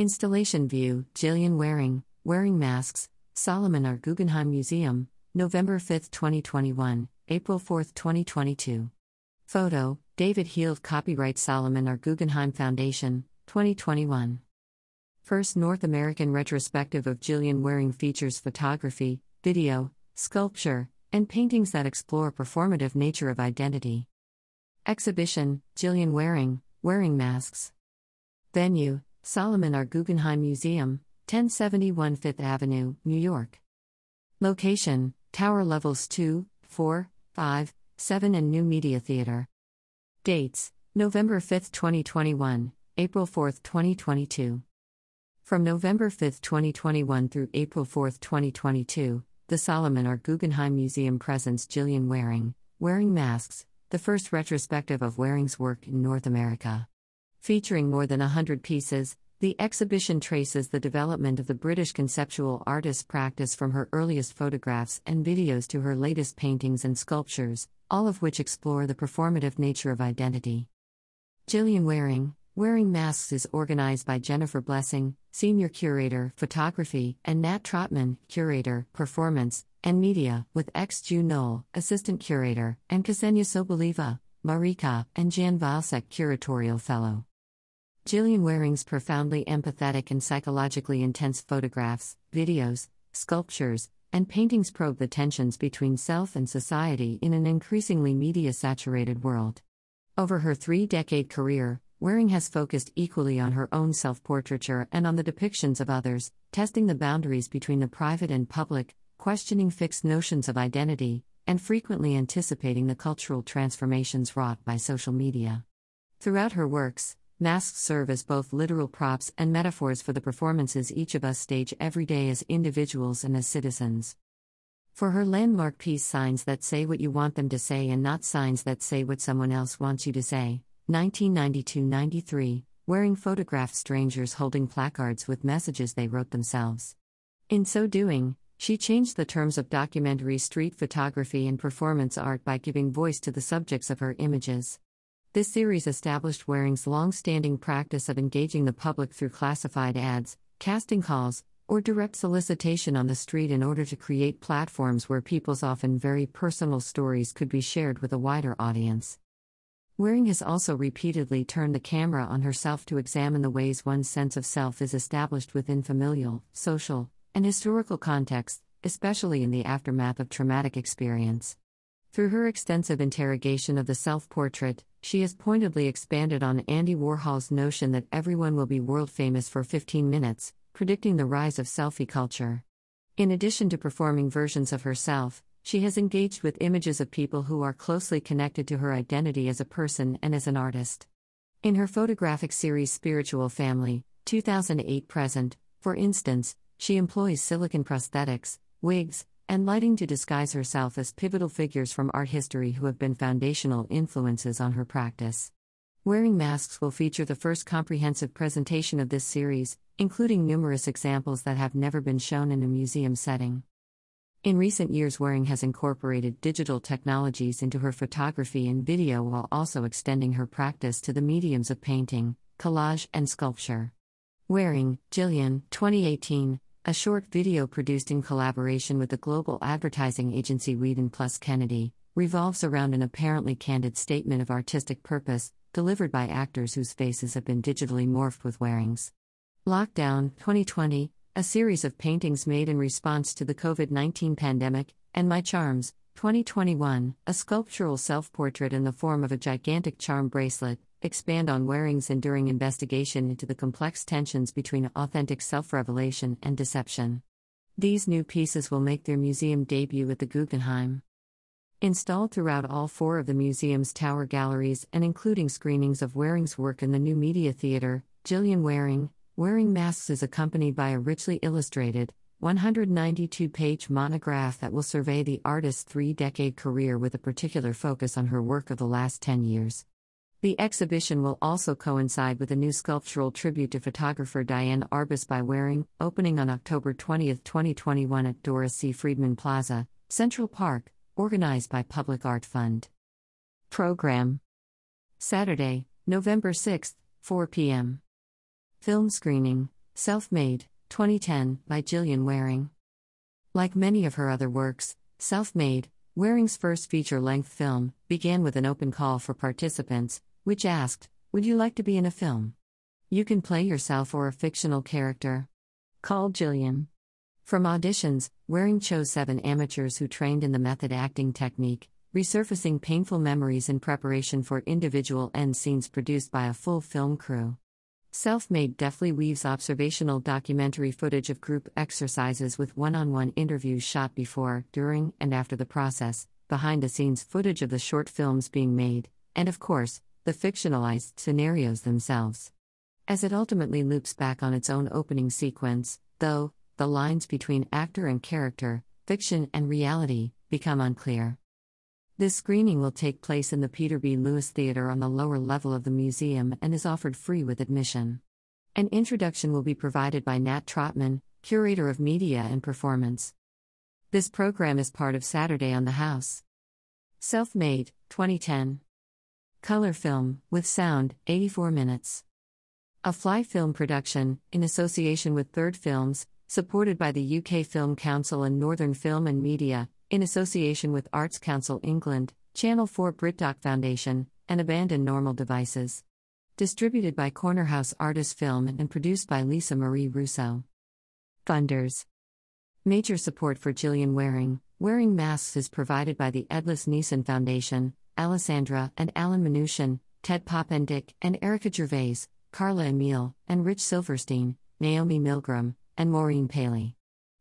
Installation View Jillian Waring, Wearing Masks, Solomon R. Guggenheim Museum, November 5, 2021, April 4, 2022. Photo David Heald Copyright Solomon R. Guggenheim Foundation, 2021. First North American retrospective of Gillian Wearing features photography, video, sculpture, and paintings that explore performative nature of identity. Exhibition Jillian Waring, Wearing Masks. Venue Solomon R. Guggenheim Museum, 1071 Fifth Avenue, New York. Location Tower Levels 2, 4, 5, 7 and New Media Theater. Dates November 5, 2021, April 4, 2022. From November 5, 2021 through April 4, 2022, the Solomon R. Guggenheim Museum presents Gillian Waring, Wearing Masks, the first retrospective of Wearing's work in North America. Featuring more than a hundred pieces, the exhibition traces the development of the British conceptual artist practice from her earliest photographs and videos to her latest paintings and sculptures, all of which explore the performative nature of identity. Jillian Waring, Wearing Masks is organized by Jennifer Blessing, Senior Curator, Photography, and Nat Trotman, Curator, Performance, and Media, with ex Ju Knoll, Assistant Curator, and Ksenia Soboleva, Marika, and Jan Valsek, Curatorial Fellow. Gillian Wearing's profoundly empathetic and psychologically intense photographs, videos, sculptures, and paintings probe the tensions between self and society in an increasingly media saturated world. Over her three decade career, Wearing has focused equally on her own self portraiture and on the depictions of others, testing the boundaries between the private and public, questioning fixed notions of identity, and frequently anticipating the cultural transformations wrought by social media. Throughout her works, Masks serve as both literal props and metaphors for the performances each of us stage every day as individuals and as citizens. For her landmark piece Signs That Say What You Want Them to Say and Not Signs That Say What Someone Else Wants You to Say, 1992 93, wearing photographed strangers holding placards with messages they wrote themselves. In so doing, she changed the terms of documentary street photography and performance art by giving voice to the subjects of her images. This series established Wearing's long standing practice of engaging the public through classified ads, casting calls, or direct solicitation on the street in order to create platforms where people's often very personal stories could be shared with a wider audience. Wearing has also repeatedly turned the camera on herself to examine the ways one's sense of self is established within familial, social, and historical contexts, especially in the aftermath of traumatic experience. Through her extensive interrogation of the self portrait, she has pointedly expanded on Andy Warhol's notion that everyone will be world famous for 15 minutes, predicting the rise of selfie culture. In addition to performing versions of herself, she has engaged with images of people who are closely connected to her identity as a person and as an artist. In her photographic series Spiritual Family, 2008 present, for instance, she employs silicon prosthetics, wigs, and lighting to disguise herself as pivotal figures from art history who have been foundational influences on her practice. Wearing Masks will feature the first comprehensive presentation of this series, including numerous examples that have never been shown in a museum setting. In recent years, Wearing has incorporated digital technologies into her photography and video while also extending her practice to the mediums of painting, collage, and sculpture. Wearing, Gillian, 2018, a short video produced in collaboration with the global advertising agency Wieden Plus Kennedy, revolves around an apparently candid statement of artistic purpose, delivered by actors whose faces have been digitally morphed with Wearing's. Lockdown 2020, a series of paintings made in response to the COVID 19 pandemic, and My Charms 2021, a sculptural self portrait in the form of a gigantic charm bracelet, expand on Wearing's enduring investigation into the complex tensions between authentic self revelation and deception. These new pieces will make their museum debut at the Guggenheim. Installed throughout all four of the museum's tower galleries and including screenings of Wearing's work in the New Media Theater, Jillian Waring, Wearing Masks is accompanied by a richly illustrated, 192 page monograph that will survey the artist's three decade career with a particular focus on her work of the last 10 years. The exhibition will also coincide with a new sculptural tribute to photographer Diane Arbus by Wearing, opening on October 20, 2021 at Doris C. Freedman Plaza, Central Park, organized by Public Art Fund. Program Saturday, November 6, 4 p.m. Film screening Self Made, 2010, by Gillian Wearing. Like many of her other works, Self Made, Wearing's first feature length film, began with an open call for participants, which asked, Would you like to be in a film? You can play yourself or a fictional character. Call Gillian. From auditions, Wearing chose seven amateurs who trained in the method acting technique, resurfacing painful memories in preparation for individual end scenes produced by a full film crew. Self Made deftly weaves observational documentary footage of group exercises with one on one interviews shot before, during, and after the process, behind the scenes footage of the short films being made, and of course, the fictionalized scenarios themselves. As it ultimately loops back on its own opening sequence, though, the lines between actor and character, fiction and reality, become unclear. This screening will take place in the Peter B. Lewis Theater on the lower level of the museum and is offered free with admission. An introduction will be provided by Nat Trotman, Curator of Media and Performance. This program is part of Saturday on the House. Self Made, 2010. Color film, with sound, 84 minutes. A fly film production, in association with Third Films, supported by the UK Film Council and Northern Film and Media, in association with Arts Council England, Channel 4 BritDoc Foundation, and Abandoned Normal Devices. Distributed by Cornerhouse Artist Film and produced by Lisa Marie Russo. Funders Major support for Gillian Wearing. Wearing masks is provided by the Edlis Neeson Foundation, Alessandra and Alan Mnuchin, Ted Popendick and Erica Gervais, Carla Emil, and Rich Silverstein, Naomi Milgram, and Maureen Paley.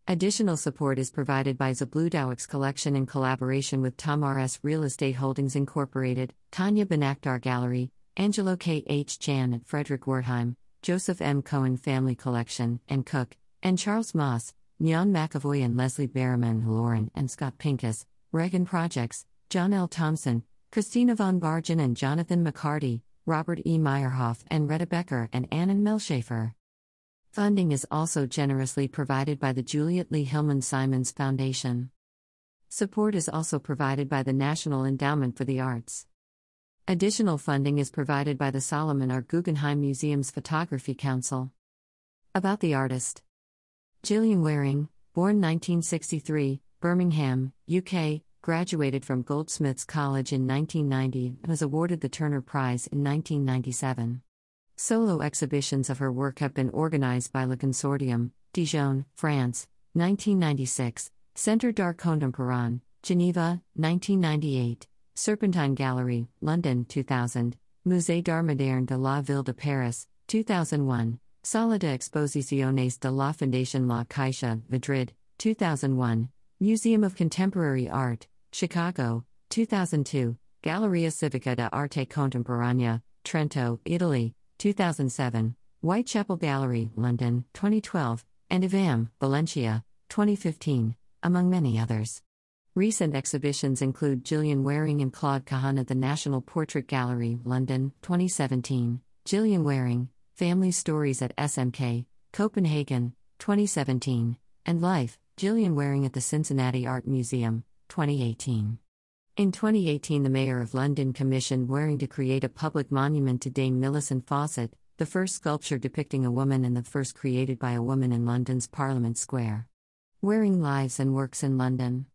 Additional support is provided by Zabludowicz Collection in collaboration with Tom R.S. Real Estate Holdings Incorporated, Tanya Bonakdar Gallery, Angelo K. H. Chan at Frederick Wertheim, Joseph M. Cohen Family Collection, and Cook, and Charles Moss, Nyan McAvoy and Leslie Berriman Lauren and Scott Pincus, Regan Projects, John L. Thompson, Christina von Bargen and Jonathan McCarty, Robert E. Meyerhoff and Rheda Becker and Annan Melshafer. Funding is also generously provided by the Juliet Lea Hillman Simonds Foundation. Support is also provided by the National Endowment for the Arts. Additional funding is provided by the Solomon R. Guggenheim Museum's Photography Council. About the artist Gillian Wearing, born 1963, Birmingham, UK, graduated from Goldsmiths College in 1990 and was awarded the Turner Prize in 1997. Solo exhibitions of her work have been organized by Le Consortium, Dijon, France, 1996, Centre d'Art Contemporain, Geneva, 1998, Serpentine Gallery, London, 2000, Musée d'Art Moderne de la Ville de Paris, 2001, Sala de Exposiciones de la Fundación La Caixa, Madrid, 2001, Museum of Contemporary Art, Chicago, 2002, Galleria Civica de Arte Contemporanea, Trento, Italy, 2007, Whitechapel Gallery, London, 2012, and IVAM, Valencia, 2015, among many others. Recent exhibitions include Gillian Wearing and Claude Cahun at the National Portrait Gallery, London, 2017, Gillian Wearing, Family Stories at SMK, Copenhagen, 2017, and Life, Gillian Wearing at the Cincinnati Art Museum, 2018. In 2018, the Mayor of London commissioned Wearing to create a public monument to Dame Millicent Fawcett, the first sculpture depicting a woman and the first created by a woman in London's Parliament Square. Wearing lives and works in London.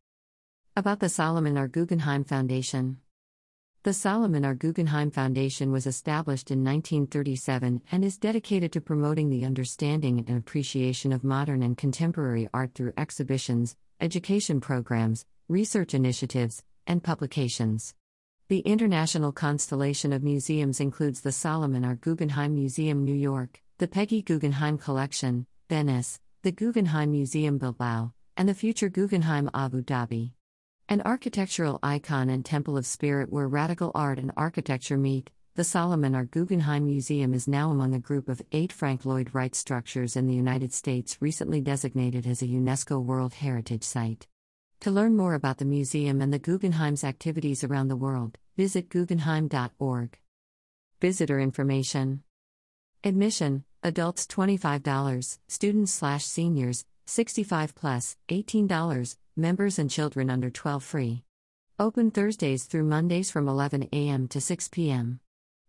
About the Solomon R. Guggenheim Foundation. The Solomon R. Guggenheim Foundation was established in 1937 and is dedicated to promoting the understanding and appreciation of modern and contemporary art through exhibitions, education programs, research initiatives, and publications. The international constellation of museums includes the Solomon R. Guggenheim Museum, New York, the Peggy Guggenheim Collection, Venice, the Guggenheim Museum, Bilbao, and the future Guggenheim, Abu Dhabi. An architectural icon and temple of spirit where radical art and architecture meet, the Solomon R. Guggenheim Museum is now among a group of eight Frank Lloyd Wright structures in the United States recently designated as a UNESCO World Heritage Site. To learn more about the museum and the Guggenheim's activities around the world, visit guggenheim.org. Visitor information. Admission: adults $25, students slash seniors 65 plus $18, members and children under 12 free. Open Thursdays through Mondays from 11 a.m. to 6 p.m.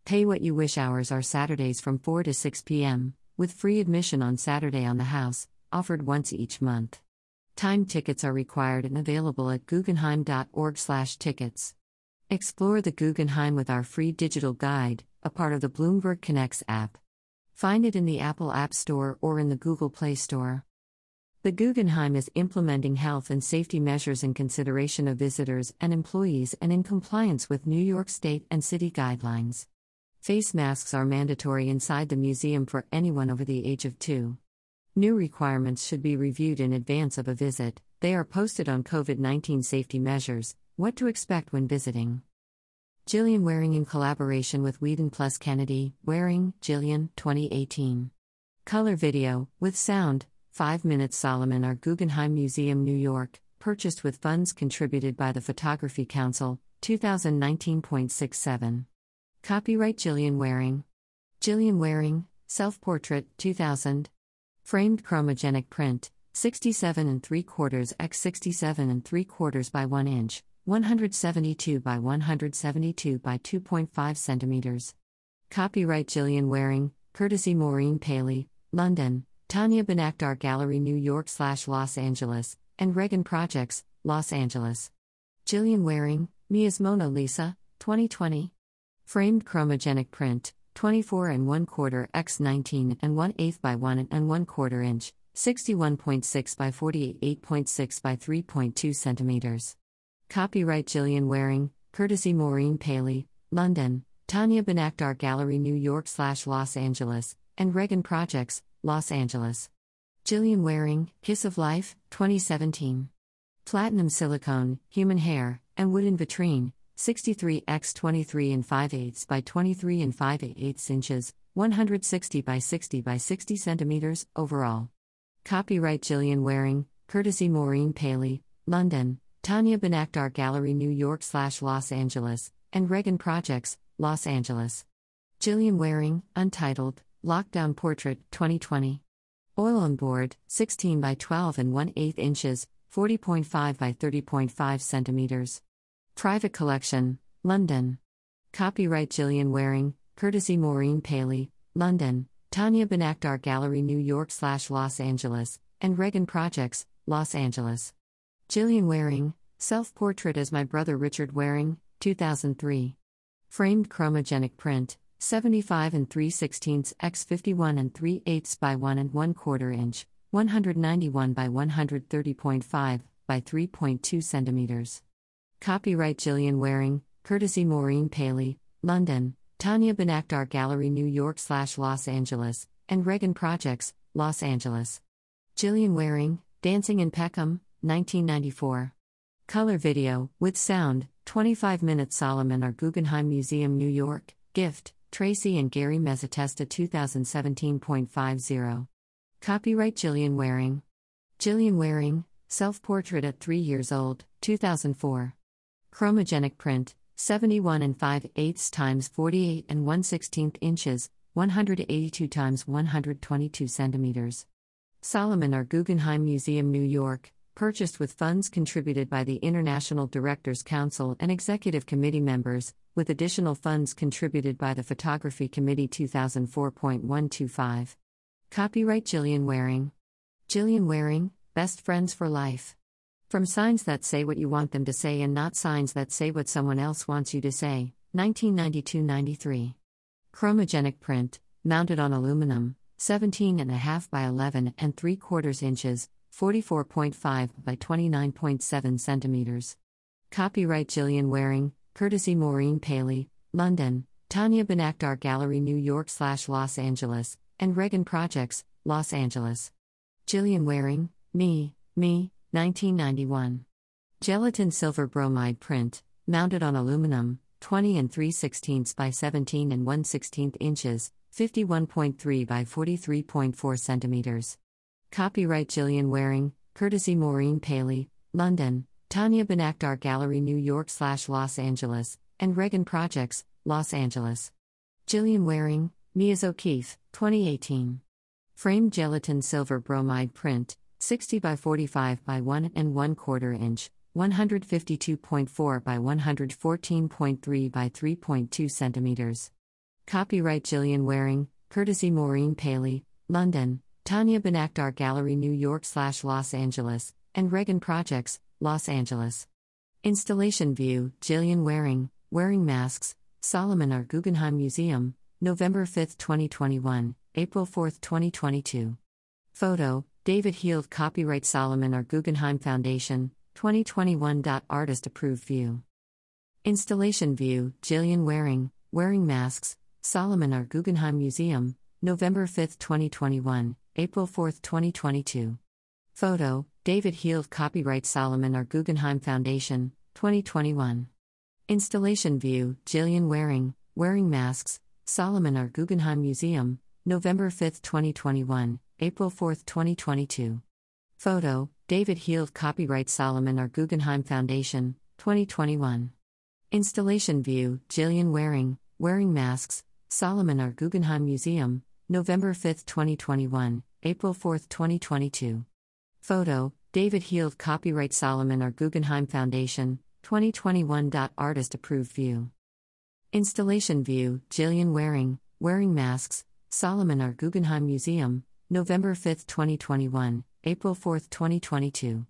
Pay what you wish hours are Saturdays from 4 to 6 p.m., with free admission on Saturday on the house, offered once each month. Time tickets are required and available at guggenheim.org/tickets. Explore the Guggenheim with our free digital guide, a part of the Bloomberg Connects app. Find it in the Apple App Store or in the Google Play Store. The Guggenheim is implementing health and safety measures in consideration of visitors and employees and in compliance with New York State and city guidelines. Face masks are mandatory inside the museum for anyone over the age of two. New requirements should be reviewed in advance of a visit. They are posted on COVID 19 safety measures, what to expect when visiting. Gillian Wearing in collaboration with Wieden Plus Kennedy, Wearing, Gillian, 2018. Color video, with sound, 5 Minutes Solomon R. Guggenheim Museum, New York, purchased with funds contributed by the Photography Council, 2019.67. Copyright Gillian Wearing. Gillian Wearing, Self Portrait, 2000. Framed chromogenic print, 67 and 3 quarters x 67 and 3 quarters by 1 inch, 172 by 172 by 2.5 centimeters. Copyright Gillian Wearing, courtesy Maureen Paley, London, Tanya Bonakdar Gallery New York slash Los Angeles, and Regan Projects, Los Angeles. Gillian Wearing, Mia's Mona Lisa, 2020. Framed chromogenic print, 24 and 1 quarter x 19 and 1 8 by 1 and 1 quarter inch, 61.6 by 48.6 by 3.2 centimeters. Copyright Gillian Wearing, courtesy Maureen Paley, London, Tanya Bonakdar Gallery New York slash Los Angeles, and Regan Projects, Los Angeles. Gillian Wearing, Kiss of Life, 2017. Platinum silicone, human hair, and wooden vitrine, 63 x 23 and 5 eighths by 23 and 5 eighths inches, 160 by 60 by 60 centimeters, overall. Copyright Gillian Wearing, courtesy Maureen Paley, London, Tanya Bonakdar Gallery New York slash Los Angeles, and Regan Projects, Los Angeles. Gillian Wearing, Untitled, Lockdown Portrait, 2020. Oil on board, 16 by 12 and 1 8 inches, 40.5 by 30.5 centimeters. Private Collection, London. Copyright Gillian Wearing, courtesy Maureen Paley, London, Tanya Bonakdar Gallery New York slash Los Angeles, and Regan Projects, Los Angeles. Gillian Wearing, Self Portrait as My Brother Richard Wearing, 2003. Framed chromogenic print, 75 and 3 16 x 51 and 3 8 by 1 and 1 quarter inch, 191 by 130.5 by 3.2 centimeters. Copyright Gillian Wearing, courtesy Maureen Paley, London, Tanya Bonakdar Gallery New York slash Los Angeles, and Regan Projects, Los Angeles. Gillian Wearing, Dancing in Peckham, 1994. Color video, with sound, 25 minutes Solomon R. Guggenheim Museum, New York, gift, Tracy and Gary Mezzatesta 2017.50. Copyright Gillian Wearing. Gillian Wearing, Self Portrait at 3 years old, 2004. Chromogenic print, 71 and 5 eighths times 48 and 1 16th inches, 182 times 122 centimeters. Solomon R. Guggenheim Museum, New York, purchased with funds contributed by the International Directors Council and Executive Committee members, with additional funds contributed by the Photography Committee 2004.125. Copyright Gillian Wearing. Gillian Wearing, Best Friends for Life. From signs that say what you want them to say and not signs that say what someone else wants you to say, 1992 93. Chromogenic print, mounted on aluminum, 17.5 by 11 and 3 quarters inches, 44.5 by 29.7 centimeters. Copyright Gillian Wearing, courtesy Maureen Paley, London, Tanya Bonakdar Gallery New York slash Los Angeles, and Regan Projects, Los Angeles. Gillian Wearing, Me, Me, 1991. Gelatin silver bromide print, mounted on aluminum, 20 and 3 16 by 17 and 1 16 inches, 51.3 by 43.4 centimeters. Copyright Gillian Wearing, courtesy Maureen Paley, London, Tanya Bonakdar Gallery New York slash Los Angeles, and Regan Projects, Los Angeles. Gillian Wearing, Mia's O'Keeffe, 2018. Framed gelatin silver bromide print, 60 by 45 by 1 and 1 quarter inch, 152.4 by 114.3 by 3.2 centimeters. Copyright Gillian Wearing, courtesy Maureen Paley, London, Tanya Bonakdar Gallery, New York slash Los Angeles, and Regan Projects, Los Angeles. Installation view Gillian Waring, Wearing Masks, Solomon R. Guggenheim Museum, November 5, 2021, April 4, 2022. Photo David Heald, Copyright Solomon R. Guggenheim Foundation, 2021. Artist approved view. Installation view Jillian Waring, Wearing Masks, Solomon R. Guggenheim Museum, November 5, 2021, April 4, 2022. Photo David Heald, Copyright Solomon R. Guggenheim Foundation, 2021. Installation view Jillian Waring, Wearing Masks, Solomon R. Guggenheim Museum, November 5, 2021, April 4, 2022. Photo David Heald, Copyright Solomon R. Guggenheim Foundation, 2021. Installation view Jillian Waring, Wearing Masks, Solomon R. Guggenheim Museum, November 5, 2021, April 4, 2022. Photo David Heald, Copyright Solomon R. Guggenheim Foundation, 2021. Artist approved view. Installation view Jillian Waring, Wearing Masks, Solomon R. Guggenheim Museum, November 5, 2021, April 4, 2022.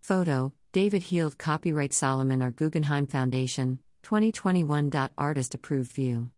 Photo David Heald, Copyright Solomon R. Guggenheim Foundation, 2021. Artist approved view.